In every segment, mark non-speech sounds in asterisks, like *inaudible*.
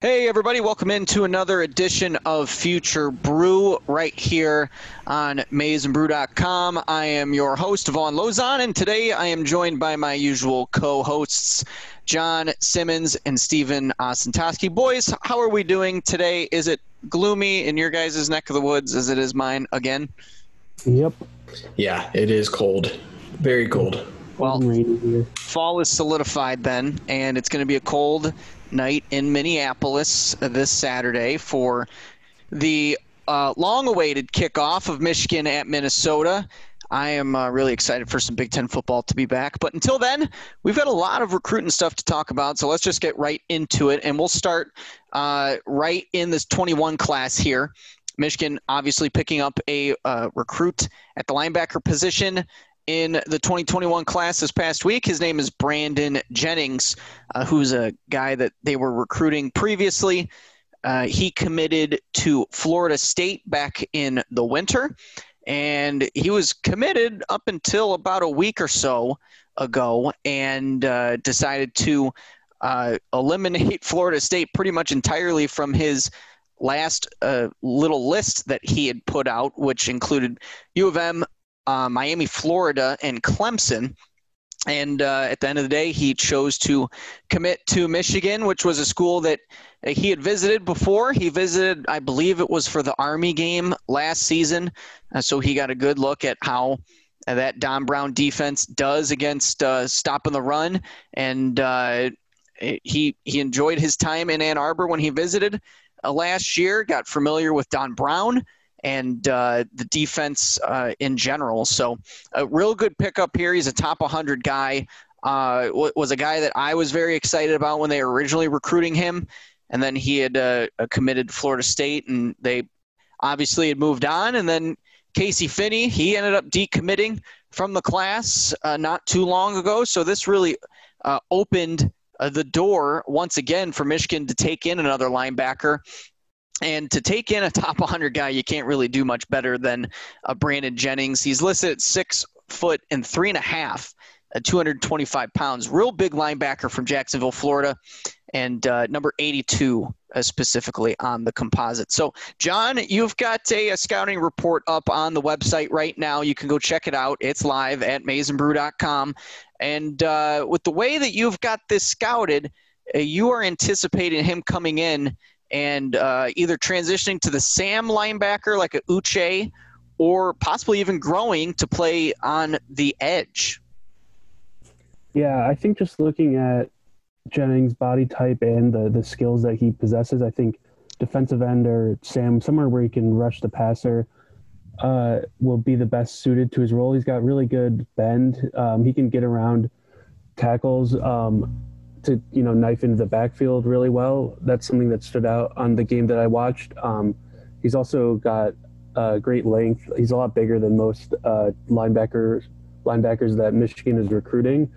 Hey, everybody, welcome into another edition of Future Brew right here on maizenbrew.com. I am your host, Vaughn Lozon, and today I am joined by my usual co hosts, John Simmons and Stephen Ostentoski. Boys, how are we doing today? Is it gloomy in your guys' neck of the woods as it is mine again? Yep. Yeah, it is cold. Very cold. Well, Rainy here. fall is solidified then, and it's going to be a cold night in Minneapolis this Saturday for the uh, long-awaited kickoff of Michigan at Minnesota. I am uh, really excited for some Big Ten football to be back. But until then, we've got a lot of recruiting stuff to talk about. So let's just get right into it. And we'll start uh, right in this 21 class here. Michigan obviously picking up a uh, recruit at the linebacker position in the 2021 class this past week. His name is Branden Jennings, uh, who's a guy that they were recruiting previously. Uh, he committed to Florida State back in the winter, and he was committed up until about a week or so ago and uh, decided to uh, eliminate *laughs* Florida State pretty much entirely from his last uh, little list that he had put out, which included U of M, uh, Miami, Florida, and Clemson. And uh, at the end of the day, he chose to commit to Michigan, which was a school that he had visited before. He visited, I believe it was for the Army game last season. Uh, so he got a good look at how that Don Brown defense does against uh, stopping the run. And uh, he, he enjoyed his time in Ann Arbor when he visited uh, last year, got familiar with Don Brown and uh, the defense uh, in general. So, a real good pickup here. He's a top 100 guy. Uh, was a guy that I was very excited about when they were originally recruiting him, and then he had uh, committed to Florida State, and they obviously had moved on. And then Casey Finney, he ended up decommitting from the class uh, not too long ago. So this really uh, opened the door once again for Michigan to take in another linebacker. And to take in a top *laughs* 100 guy, you can't really do much better than uh, Branden Jennings. He's listed at six foot and three and a half, at 225 pounds. Real big linebacker from Jacksonville, Florida, and uh, number 82 uh, specifically on the composite. So, John, you've got a, a, scouting report up on the website right now. You can go check it out. It's live at maizenbrew.com. And uh, with the way that you've got this scouted, uh, you are anticipating him coming in and uh, either transitioning to the Sam linebacker like a Uche or possibly even growing to play on the edge. Yeah, I think just looking at Jennings' body type and the, the skills that he possesses, I think defensive end or Sam, somewhere where he can rush the passer, uh, will be the best suited to his role. He's got really good bend. Um, he can get around tackles. Um, to you know knife into the backfield really well. That's something that stood out on the game that I watched. Um, he's also got uh, great length. He's a lot bigger than most uh, linebackers linebackers that Michigan is recruiting.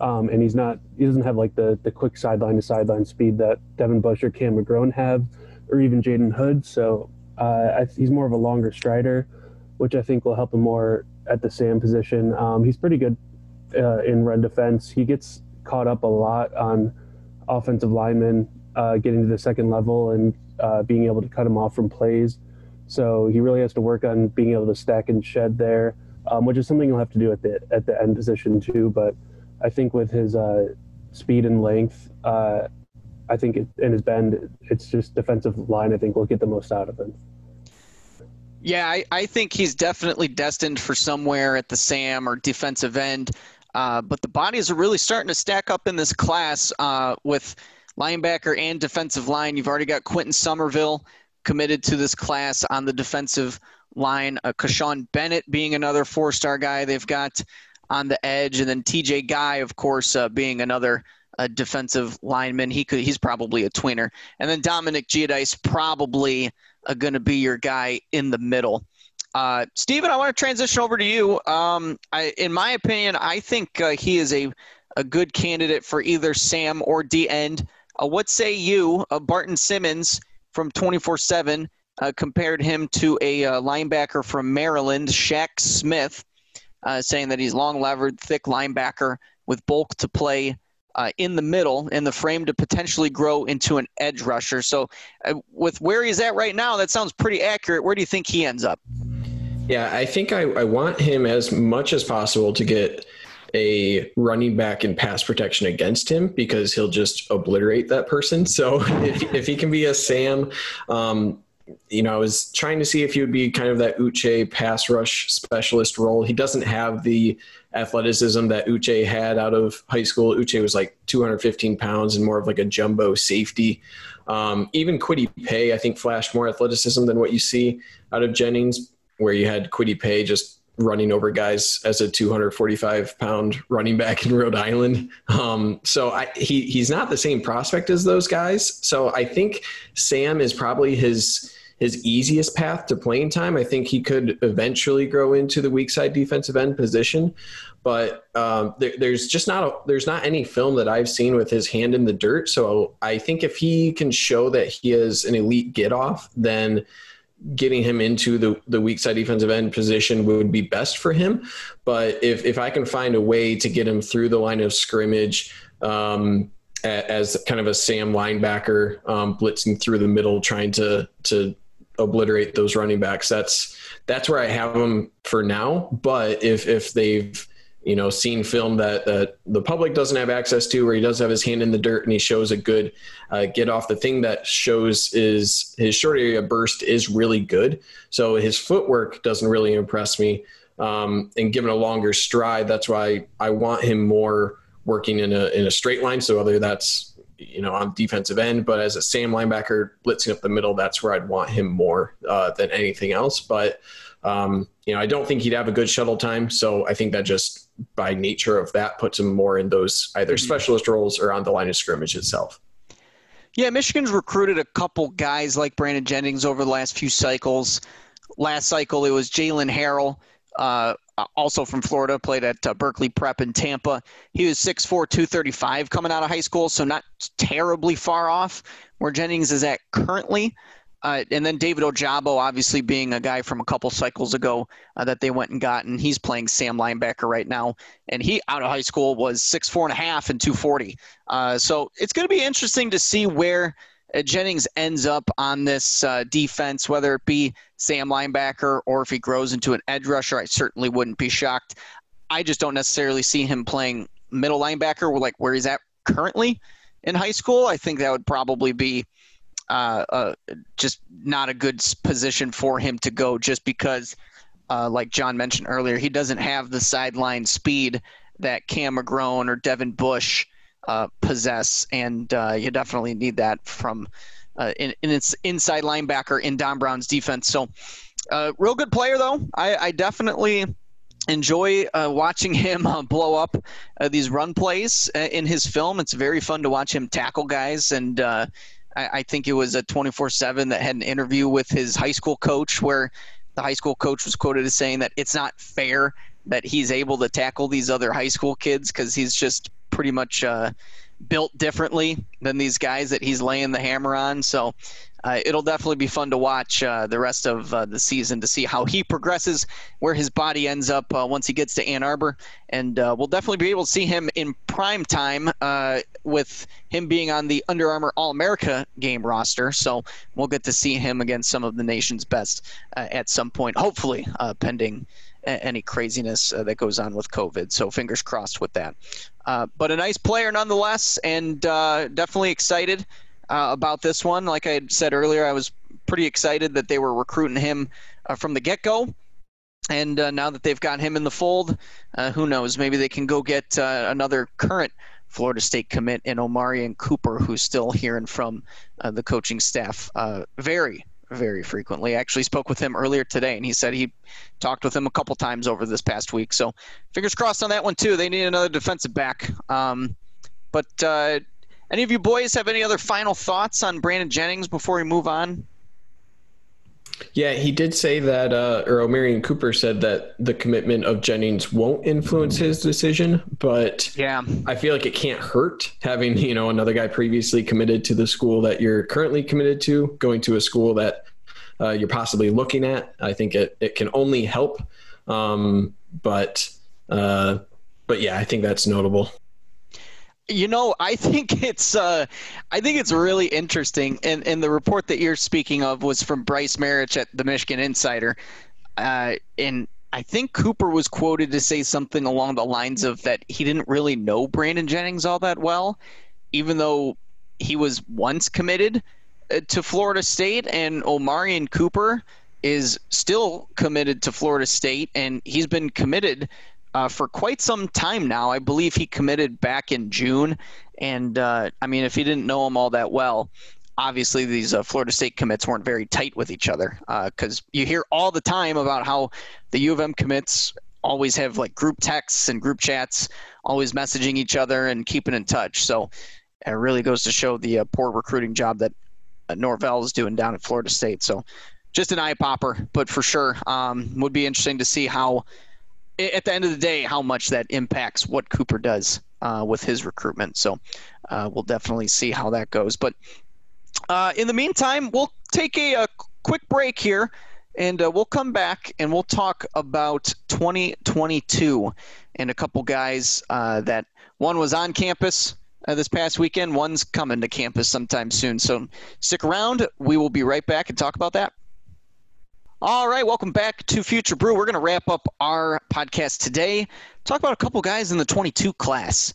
Um, and he's not he doesn't have like the the quick sideline to sideline speed that Devin Bush or Cam McGrone have, or even Jaden Hood. So uh, I, he's more of a longer strider, which I think will help him more at the Sam position. Um, he's pretty good uh, in run defense. He gets caught up a lot on offensive linemen uh, getting to the second level and uh, being able to cut him off from plays. So he really has to work on being able to stack and shed there, um, which is something he'll have to do at the at the end position too. But I think with his uh, speed and length, uh, I think it, his bend, it's just defensive line. I think will get the most out of him. Yeah, I, I think he's definitely destined for somewhere at the Sam or defensive end. Uh, but the bodies are really starting to stack up in this class uh, with linebacker and defensive line. You've already got Quentin Somerville committed to this class on the defensive line. Uh, Kechaun Bennett being another four-star guy they've got on the edge, and then T.J. Guy, of course, uh, being another uh, defensive lineman. He could he's probably a tweener, and then Dominic Giudice probably uh, going to be your guy in the middle. Uh, Stephen, I want to transition over to you. Um, I, in my opinion, I think uh, he is a, a good candidate for either Sam or D end. Uh, what say you? Uh, Barton Simmons from 24 uh, 7 compared him to a uh, linebacker from Maryland, Shaq Smith, uh, saying that he's long levered, thick linebacker with bulk to play uh, in the middle in the frame to potentially grow into an edge rusher. So, uh, with where he's at right now, that sounds pretty accurate. Where do you think he ends up? Yeah, I think I, I want him as much as possible to get a running back in pass protection against him because he'll just obliterate that person. *laughs* So if, if he can be a Sam, um, you know, I was trying to see if he would be kind of that Uche pass rush specialist role. He doesn't have the athleticism that Uche had out of high school. Uche was like 215 pounds and more of like a jumbo safety. Um, even Kwity Paye, I think, flashed more athleticism than what you see out of Jennings, where you had Kwity Paye just running over guys as a 245 pound running back in Rhode Island. Um, so I, he he's not the same prospect as those guys. So I think Sam is probably his his easiest path to playing time. I think he could eventually grow into the weak side defensive end position, but um, there, there's just not a, there's not any film that I've seen with his hand in the dirt. So I think if he can show that he is an elite get off, then getting him into the the weak side defensive end position would be best for him. But if if I can find a way to get him through the line of scrimmage. Um, as kind of a Sam linebacker, um, blitzing through the middle, trying to to obliterate those running backs. That's that's where I have them for now. But if if they've you know seen film that that the public doesn't have access to, where he does have his hand in the dirt and he shows a good uh, get off. The thing that shows is his short area burst is really good. So his footwork doesn't really impress me. Um, and given a longer stride, that's why I want him more working in a in a straight line. So whether that's you know, on defensive end. But as a Sam linebacker blitzing up the middle, that's where I'd want him more uh, than anything else. But um, you know, I don't think he'd have a good shuttle time. So I think that just by nature of that puts him more in those either mm-hmm. specialist roles or on the line of scrimmage itself. Yeah, Michigan's recruited a couple guys like Branden Jennings over the last few cycles. Last cycle, it was Jaylen Harrell. Uh, also from Florida, played at uh, Berkeley Prep in Tampa. He was 6'4, 235 coming out of high school, so not terribly far off where Jennings is at currently. Uh, and then David Ojabo, obviously being a guy from a couple cycles ago uh, that they went and got, and he's playing Sam linebacker right now. And he out of high school was six four and a half and two forty. Uh, so it's going to be interesting to see where uh, Jennings ends up on this uh, defense, whether it be Sam linebacker or if he grows into an edge rusher, I certainly wouldn't be shocked. I just don't necessarily see him playing middle linebacker, like where he's at currently in high school. I think that would probably be uh, uh, just not a good position for him to go, just because, uh, like John mentioned earlier, he doesn't have the sideline speed that Cam McGrone or Devin Bush uh, possess, and uh, you definitely need that from in, in its inside linebacker in Don Brown's defense. So, real good player though. I, I definitely enjoy uh, watching *laughs* him uh, blow up uh, these run plays in his film. It's very fun to watch him tackle guys, and I, I, think it was a 24/7 that had an interview with his high school coach where the high school coach was quoted as saying that it's not fair that he's able to tackle these other high school kids because he's just pretty much uh, built differently than these guys that he's laying the hammer on. So uh, it'll definitely be fun to watch uh, the rest of uh, the season to see how he progresses, where his body ends up uh, once he gets to Ann Arbor, and uh, we'll definitely be able to see him in prime time uh, with him being on the Under Armour All America game roster. So we'll get to see him against some of the nation's best at some point, hopefully, pending any craziness uh, that goes on with COVID. So fingers crossed with that. Uh, but a nice player nonetheless, and uh, definitely excited uh, about this one. Like I said earlier, I was pretty excited that they were recruiting him uh, from the get go. And uh, now that they've got him in the fold, who knows? Maybe they can go get another current Florida State commit in Omarion Cooper, who's still hearing from the coaching staff very, very frequently. I actually spoke with him earlier today, and he said he talked with him a couple times over this past week. So fingers crossed on that one too. They need another defensive back. Um, but uh, any of you boys have any other final thoughts on Branden Jennings before we move on? Yeah, he did say that, uh, or Omarion Cooper said that the commitment of Jennings won't influence his decision, but yeah, I feel like it can't hurt having you know another guy previously committed to the school that you're currently committed to, going to a school that uh, you're possibly looking at. I think it it can only help, um, but uh, but yeah, I think that's notable. You know, I think *laughs* it's uh, I think it's really interesting, and and the report that you're speaking of was from Brice Marich at the Michigan Insider, uh, and I think Cooper was quoted to say something along the lines of that he didn't really know Branden Jennings all that well, even though he was once committed uh, to Florida State, and Omarion Cooper is still committed to Florida State, and he's been committed uh, for quite some time now. I believe he committed back in June. And uh, I mean, if he didn't know him all that well, obviously these uh, Florida State commits weren't very tight with each other because uh, you hear all the time about how the U of M commits always have like group texts and group chats, always messaging each other and keeping in touch. So it really goes to show the uh, poor recruiting job that uh, Norvell is doing down at Florida State. So just an eye popper, but for sure um, would be interesting to see how at the end of the day, how much that impacts what Cooper does uh, with his recruitment. So uh, we'll definitely see how that goes. But uh, in the meantime, we'll take a, a quick break here and uh, we'll come back and we'll talk about 2022 and a couple guys uh, that one was on campus. Uh, this past weekend, one's coming to campus sometime soon. So stick around. We will be right back and talk about that. All right, welcome back to Future Brew. We're going to wrap up our podcast today. Talk about a couple guys in the 22 class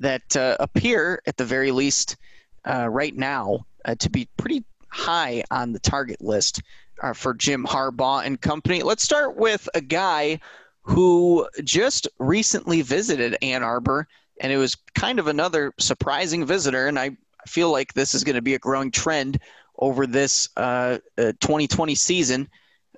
that uh, appear, at the very least, uh, right now, uh, to be pretty high on the target list uh, for Jim Harbaugh and company. Let's start with a guy who just recently visited Ann Arbor, and it was kind of another surprising visitor. And I feel like this is going to be a growing trend over this 2020 uh, uh, season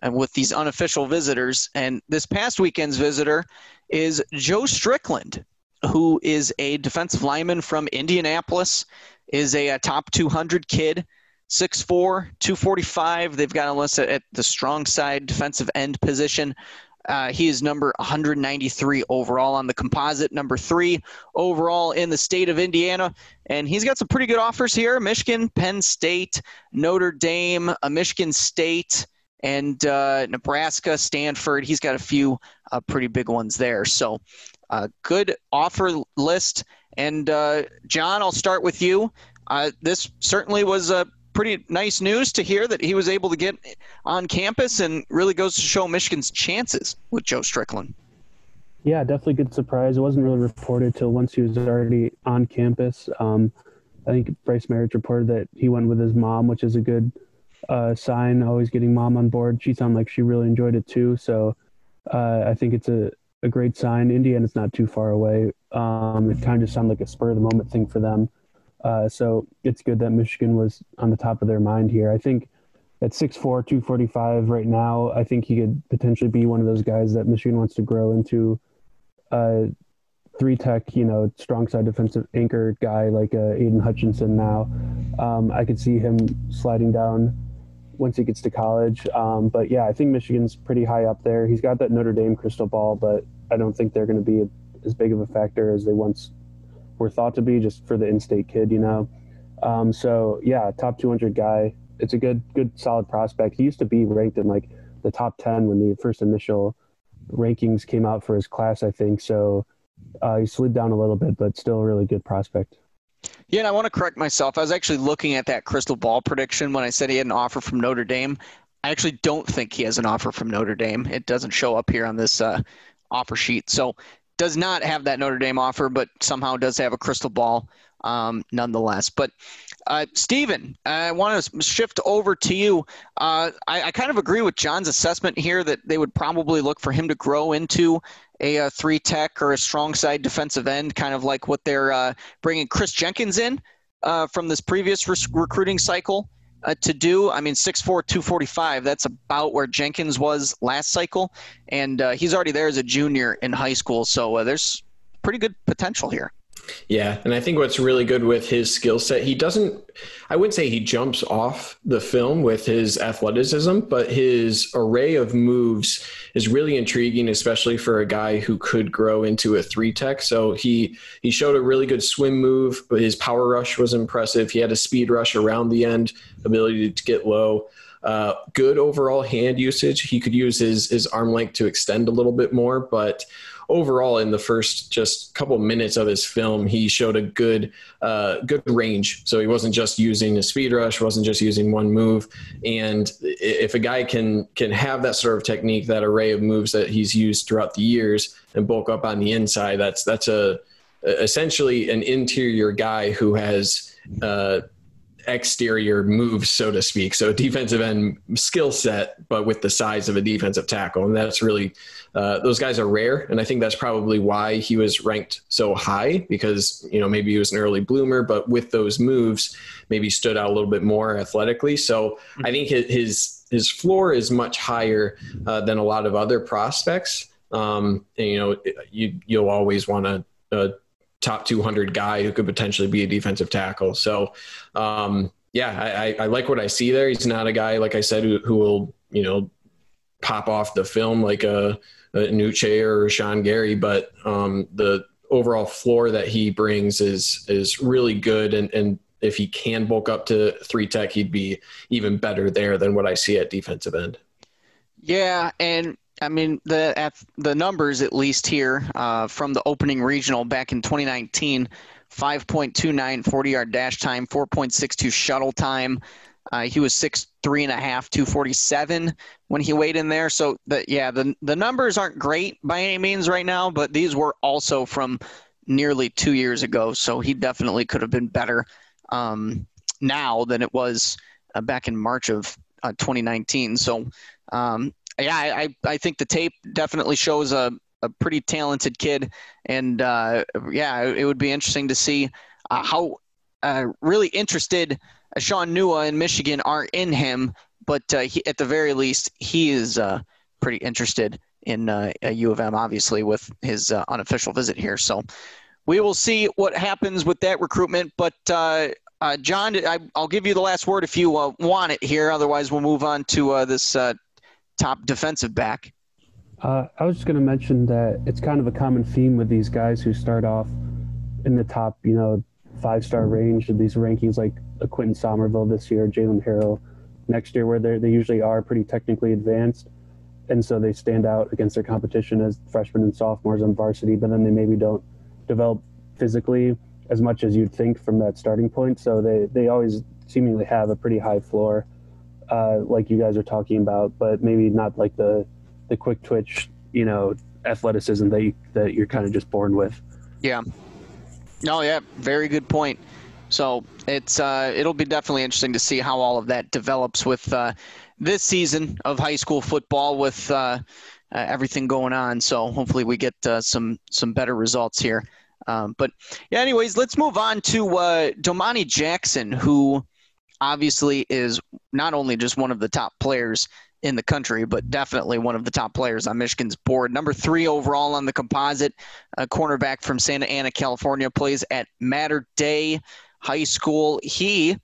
and with these unofficial visitors. And this past weekend's visitor is Joe Strickland, who is a defensive lineman from Indianapolis, is a, a top 200 kid, 6'4, 245. They've got him listed at the strong side defensive end position. Uh, he is number 193 overall on the composite, number three overall in the state of Indiana. And he's got some pretty good offers here Michigan, Penn State, Notre Dame, a Michigan State, and uh, Nebraska, Stanford. He's got a few uh, pretty big ones there. So, uh, good offer list. And uh, John, I'll start with you. Uh, this certainly was a pretty nice news to hear that he was able to get on campus, and really goes to show Michigan's chances with Joe Strickland. Yeah, definitely good surprise. It wasn't really reported till once he was already on campus. Um, I think Brice Marich reported that he went with his mom, which is a good uh, sign, always getting mom on board. She sounded like she really enjoyed it too. So uh, I think it's a, a great sign. Indiana's not too far away. Um, it kind of just sounded like a spur of the moment thing for them. Uh, so it's good that Michigan was on the top of their mind here. I think at 6'4, 245 right now, I think he could potentially be one of those guys that Michigan wants to grow into a three tech, you know, strong side defensive anchor guy like uh, Aidan Hutchinson now. Um, I could see him sliding down once he gets to college. Um, but yeah, I think Michigan's pretty high up there. He's got that Notre Dame crystal ball, but I don't think they're going to be as big of a factor as they once were thought to be, just for the in-state kid, you know. Um, so yeah, top 200 guy. It's a good, good, solid prospect. He used to be ranked in like the top 10 when the first initial rankings came out for his class, I think. So uh, he slid down a little bit, but still a really good prospect. Yeah, and I want to correct myself. I was actually looking at that crystal ball prediction when I said he had an offer from Notre Dame. I actually don't think he has an offer from Notre Dame. It doesn't show up here on this uh, offer sheet. So does not have that Notre Dame offer, but somehow does have a crystal ball um, nonetheless. But uh, Stephen, I want to shift over to you. Uh, I, I, kind of agree with John's assessment here that they would probably look for him to grow into a, a three tech or a strong side defensive end, kind of like what they're uh, bringing Chris Jenkins in uh, from this previous re- recruiting cycle. Uh, to do. I mean, 6'4", 245, that's about where Jenkins was last cycle. And uh, he's already there as a junior in high school. So there's pretty good potential here. Yeah, and I think what's really good with his skill set, he doesn't I wouldn't say he jumps off the film with his athleticism, but his array of moves is really intriguing, especially for a guy who could grow into a three tech. So he he showed a really good swim move, but his power rush was impressive. He had a speed rush around the end, ability to get low. Uh, good overall hand usage. He could use his his arm length to extend a little bit more, but overall, in the first just couple minutes of his film, he showed a good uh, good range. So he wasn't just using a speed rush, wasn't just using one move. And if a guy can can have that sort of technique, that array of moves that he's used throughout the years, and bulk up on the inside, that's that's a essentially an interior guy who has uh, exterior moves, so to speak. So defensive end skill set, but with the size of a defensive tackle. And that's really, uh, those guys are rare. And I think that's probably why he was ranked so high because, you know, maybe he was an early bloomer, but with those moves, maybe stood out a little bit more athletically. So I think his, his floor is much higher uh, than a lot of other prospects. Um, and, you know, you, you'll always want to, uh, top 200 guy who could potentially be a defensive tackle. So, um, yeah, I, I, like what I see there. He's not a guy, like I said, who, who will, you know, pop off the film like a, a Nuche or Sean Gary, but um, the overall floor that he brings is is really good. And, and if he can bulk up to three tech, he'd be even better there than what I see at defensive end. Yeah, and I mean, the the numbers at least here uh, from the opening regional back in 2019, 5.29 40 yard dash time, 4.62 shuttle time. Uh, he was six three and a half, 247 when he weighed in there. So the yeah, the the numbers aren't great by any means right now, but these were also from nearly two years ago. So he definitely could have been better um, now than it was uh, back in March of uh, 2019. So um, yeah, I, I think the tape definitely shows a, a pretty talented kid, and uh, yeah, it would be interesting to see uh, how uh, really interested Shaun Nua in Michigan are in him. But uh, he, at the very least, he is uh, pretty interested in uh, U of M, obviously, with his unofficial visit here. So we will see what happens with that recruitment. But John, I, will give you the last word if you want it here. Otherwise, we'll move on to this top defensive back. Uh, I was just going to mention that it's kind of a common theme with these guys who start off in the top, you know, five star range of these rankings, like a Quinton Somerville this year, Jaylen Harrell next year, where they they usually are pretty technically advanced. And so they stand out against their competition as freshmen and sophomores on varsity, but then they maybe don't develop physically as much as you'd think from that starting point. So they, they always seemingly have a pretty high floor uh, like you guys are talking about, but maybe not like the the quick twitch, you know, athleticism that you, that you're kind of just born with. Yeah. No, yeah, very good point. So it's uh, it'll be definitely interesting to see how all of that develops with uh, this season of high school football with uh, uh everything going on. So hopefully we get uh, some some better results here. Um, but yeah, anyways, let's move on to uh, Domani Jackson, who obviously is not only just one of the top players in the country, but definitely one of the top players on Michigan's board. Number three overall on the composite, a cornerback from Santa Ana, California, plays at Mater Dei High School. He,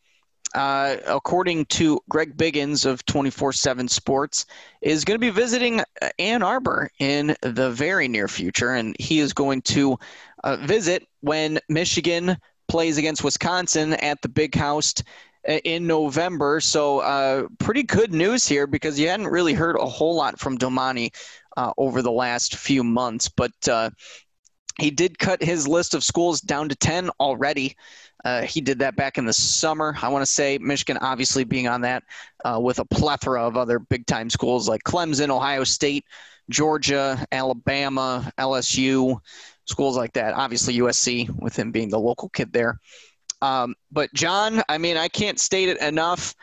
uh, according to Greg Biggins of 24 7 Sports, is going to be visiting Ann Arbor in the very near future, and he is going to uh, visit when Michigan plays against Wisconsin at the Big House in November. So, uh, pretty good news here because you hadn't really heard a whole lot from Domani uh, over the last few months. But uh, he did cut his list of schools down to 10 already. Uh, he did that back in the summer. I want to say Michigan, obviously, being on that uh, with a plethora of other big time schools like Clemson, Ohio State, Georgia, Alabama, LSU, schools like that. Obviously, USC, with him being the local kid there. Um, but John, I mean, I can't state it enough.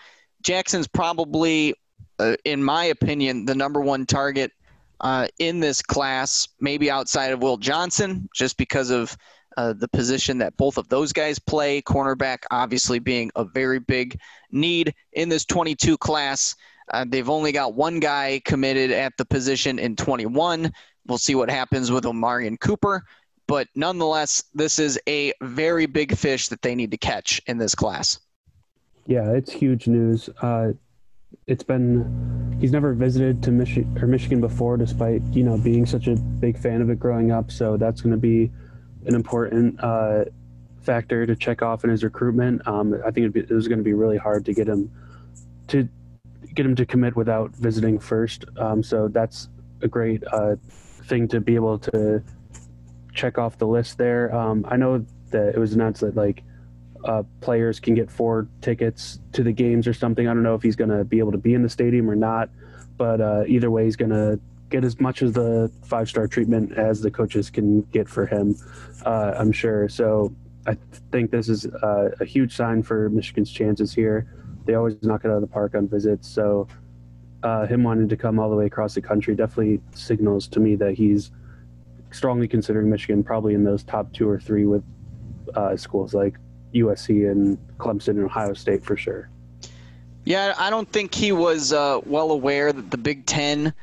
Jackson's probably, uh, in my opinion, the number one target uh, in this class, maybe outside of Will Johnson, just because of uh, the position that both of those guys play. Cornerback, obviously, being a very big need in this 22 class. Uh, they've only got one guy committed at the position in 21. We'll see what happens with Omarion Cooper but nonetheless, this is a very big fish that they need to catch in this class. Yeah, it's huge news. Uh, it's been he's never visited to Michigan or Michigan before, despite you know being such a big fan of it growing up. So that's going to be an important uh, factor to check off in his recruitment. Um, I think be, it was going to be really hard to get him to get him to commit without visiting first. Um, so that's a great uh, thing to be able to check off the list there. Um, I know that it was announced that like uh, players can get four tickets to the games or something. I don't know if he's going to be able to be in the stadium or not, but uh, either way, he's going to get as much of the five star treatment as the coaches can get for him. Uh, I'm sure. So I think this is uh, a huge sign for Michigan's chances here. They always knock it out of the park on visits. So uh, him wanting to come all the way across the country definitely signals to me that he's strongly considering Michigan, probably in those top two or three with uh, schools like USC and Clemson and Ohio State for sure. Yeah, I don't think he was uh, well aware that the Big Ten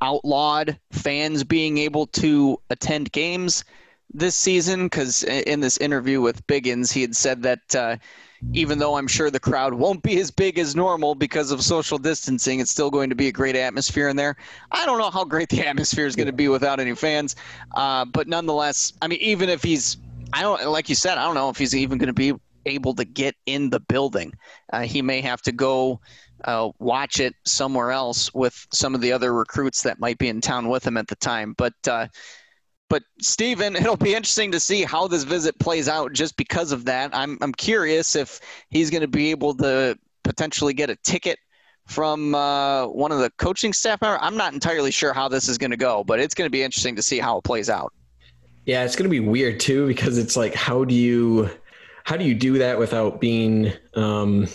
outlawed fans being able to attend games this season because in this interview with Biggins, he had said that uh, even though I'm sure the crowd won't be as big as normal because of social distancing, it's still going to be a great atmosphere in there. I don't know how great the *laughs* atmosphere is going to be without any fans, uh, but nonetheless, I mean, even if he's, I don't like you said, I don't know if he's even going to be able to get in the building. Uh, he may have to go uh, watch it somewhere else with some of the other recruits that might be in town with him at the time. But uh, but Stephen, *laughs* it'll be interesting to see how this visit plays out just because of that. I'm I'm curious if he's going to be able to potentially get a ticket from uh, one of the coaching staff members. I'm not entirely sure how this is going to go, but it's going to be interesting to see how it plays out. Yeah, it's going to be weird too because it's like how do you how do you do that without being um,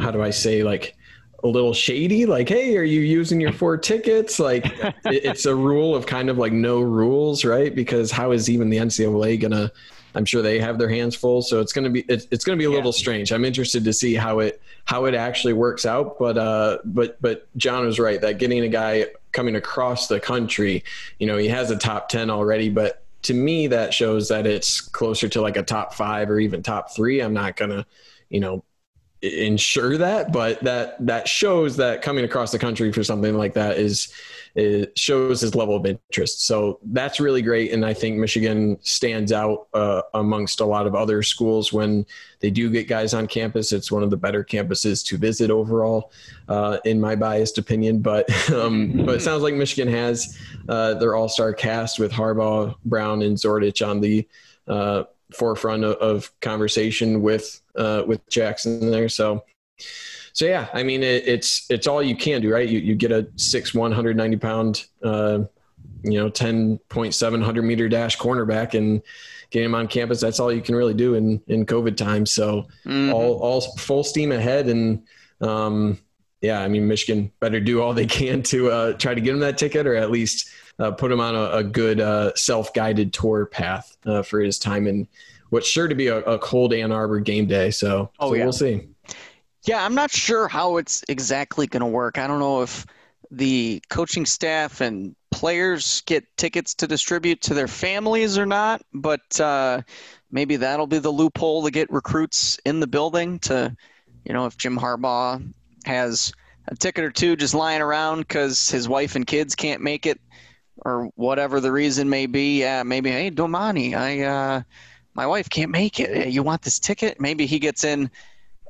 how do I say like a little shady like hey are you using your four tickets? Like it's a rule of kind of like no rules right? Because how is even the ncaa gonna i'm sure they have their hands full so it's gonna be it's, it's gonna be a little strange. I'm interested to see how it how it actually works out but uh but but john was right that getting a guy coming across the country you know he has a top 10 already but to me that shows that it's closer to like a top five or even top three. I'm not gonna you know ensure that, but that that shows that coming across the country for something like that is it shows his level of interest. So that's really great, and I think Michigan stands out uh, amongst a lot of other schools when they do get guys on campus. It's one of the better campuses to visit overall, uh, in my biased opinion. But *laughs* um, but it sounds like Michigan has uh, their all star cast with Harbaugh, Brown, and Zordich on the uh, forefront of, of conversation with uh, with Jackson there. So so yeah, I mean it, it's it's all you can do, right? You you get a six one hundred ninety pound uh, you know ten point seven hundred meter dash cornerback and get him on campus. That's all you can really do in in COVID times. So mm-hmm. all all full steam ahead and. Um, yeah, I mean, Michigan better do all they can to uh, try to get him that ticket, or at least uh, put him on a, a good uh, self-guided tour path uh, for his time in what's sure to be a, a cold Ann Arbor game day. So, oh, so yeah. we'll see. Yeah, I'm not sure how it's exactly going to work. I don't know if the coaching staff and players get tickets to distribute to their families or not, but uh, maybe that'll be the loophole to get recruits in the building to, you know, if Jim Harbaugh has a ticket or two just lying around because his wife and kids can't make it or whatever the reason may be. Yeah, maybe hey Domani, I uh, my wife can't make it. You want this ticket? Maybe he gets in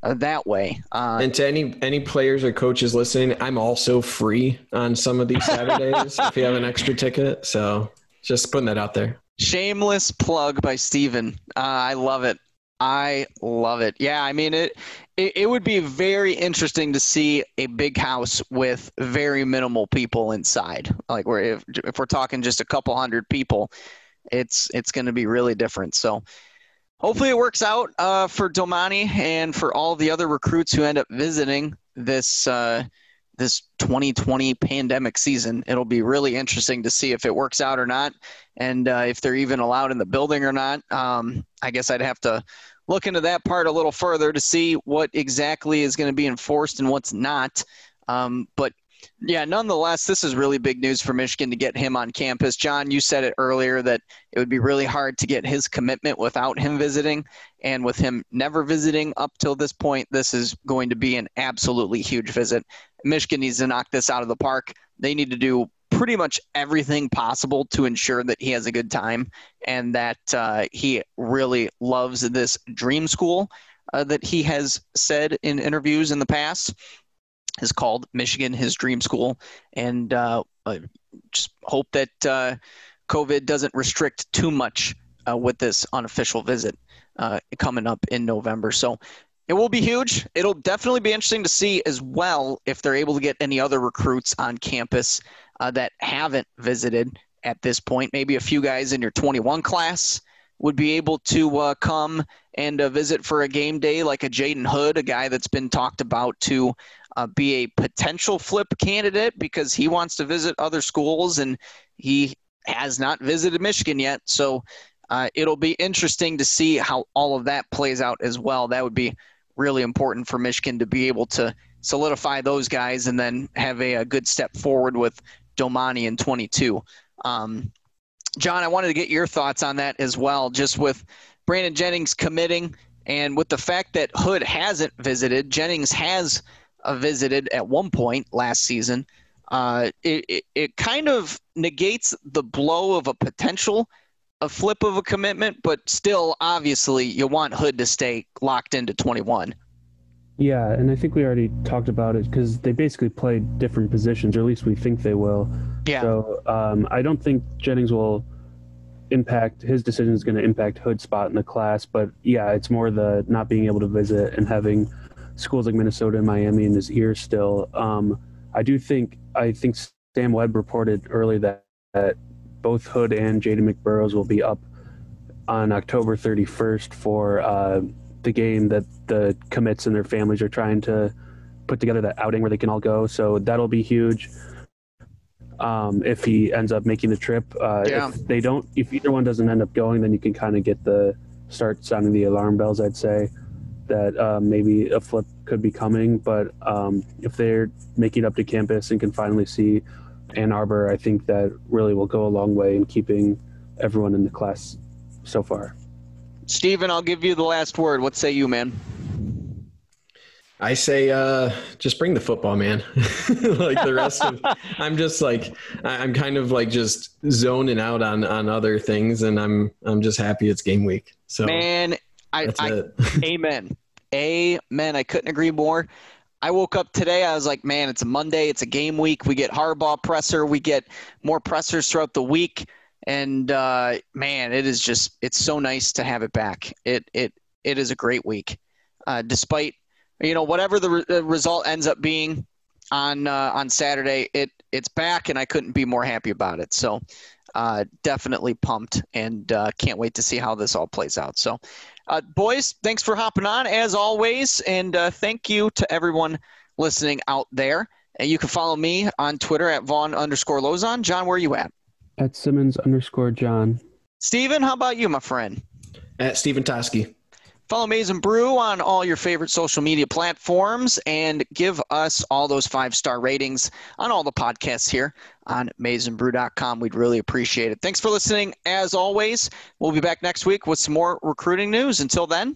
uh, that way. Uh, and to any any players or coaches listening, I'm also free on some of these Saturdays if you have an extra ticket. So just putting that out there. Shameless plug by Steven. Uh, I love it. I love it. Yeah, I mean it, it. It would be very interesting to see a big house with very minimal people inside. Like, we're if, if we're talking just a couple hundred people, it's it's going to be really different. So, hopefully, it works out uh, for Domani and for all the other recruits who end up visiting this uh, this 2020 pandemic season. It'll be really interesting to see if it works out or not, and uh, if they're even allowed in the building or not. Um, I guess I'd have to look into that part a little further to see what exactly is going to be enforced and what's not. Um, but yeah, nonetheless, this is really big news for Michigan to get him on campus. John, you said it earlier that it would be really hard to get his commitment without him visiting. And with him never visiting up till this point, this is going to be an absolutely huge visit. Michigan needs to knock this out of the park. They need to do pretty much everything possible to ensure that he has a good time and that uh, he really loves this dream school uh, that he has said in interviews in the past is called Michigan His Dream School, and uh, uh, just hope that uh, COVID doesn't restrict too much uh, with this unofficial visit uh, coming up in November. So it will be huge. It'll definitely be interesting to see as well if they're able to get any other recruits on campus uh, that haven't visited at this point. Maybe a few guys in your 21 class would be able to uh, come and uh, visit for a game day, like a Jaden Hood, a guy that's been talked about to uh, be a potential flip candidate because he wants to visit other schools and he has not visited Michigan yet. So uh, it'll be interesting to see how all of that plays out as well. That would be really important for Michigan to be able to solidify those guys and then have a, a good step forward with Domani in 22. Um, John, I wanted to get your thoughts on that as well, just with Branden Jennings committing and with the fact that Hood hasn't visited, Jennings has uh, visited at one point last season. Uh, it, it, it, kind of negates the blow of a potential a flip of a commitment, but still, obviously, you want Hood to stay locked into 21. Yeah, and I think we already talked about it because they basically play different positions, or at least we think they will. Yeah. So um, I don't think Jennings will impact his decision is going to impact Hood's spot in the class, but yeah, it's more the not being able to visit and having schools like Minnesota and Miami in his ear still. Um, I do think I think Sam Webb reported early that, that both Hood and Jaden McBurrows will be up on October 31st for uh, the game that the commits and their families are trying to put together that outing where they can all go. So that'll be huge. Um, if he ends up making the trip, uh, yeah. if they don't, if either one doesn't end up going, then you can kind of get the start sounding the alarm bells. I'd say that uh, maybe a flip could be coming, but um, if they're making it up to campus and can finally see Ann Arbor, I think that really will go a long way in keeping everyone in the class so far. Stephen, I'll give you the last word. What say you, man? I say, uh, just bring the football, man. *laughs* like the rest of, *laughs* I'm just like, I'm kind of like just zoning out on on other things, and I'm I'm just happy it's game week. So man, I, I *laughs* amen, amen. I couldn't agree more. I woke up today. I was like, man, it's a Monday. It's a game week. We get Harbaugh presser. We get more pressers throughout the week. And uh, man, it is just it's so nice to have it back. It it it is a great week, uh, despite you know whatever the, re- the, result ends up being on uh, on Saturday. It it's back, and I couldn't be more happy about it. So uh, definitely pumped, and uh, can't wait to see how this all plays out. So uh, boys, thanks for hopping on as always, and thank you to everyone listening out there. And you can follow me on Twitter at Vaughn underscore Lozon. John, where are you at? At Simmons underscore John. Steven, how about you, my friend? At Stephen Toski. Follow Maize and Brew on all your favorite social media platforms and give us all those five star ratings on all the podcasts here on maizeandbrew.com. We'd really appreciate it. Thanks for listening. As always, we'll be back next week with some more recruiting news. Until then,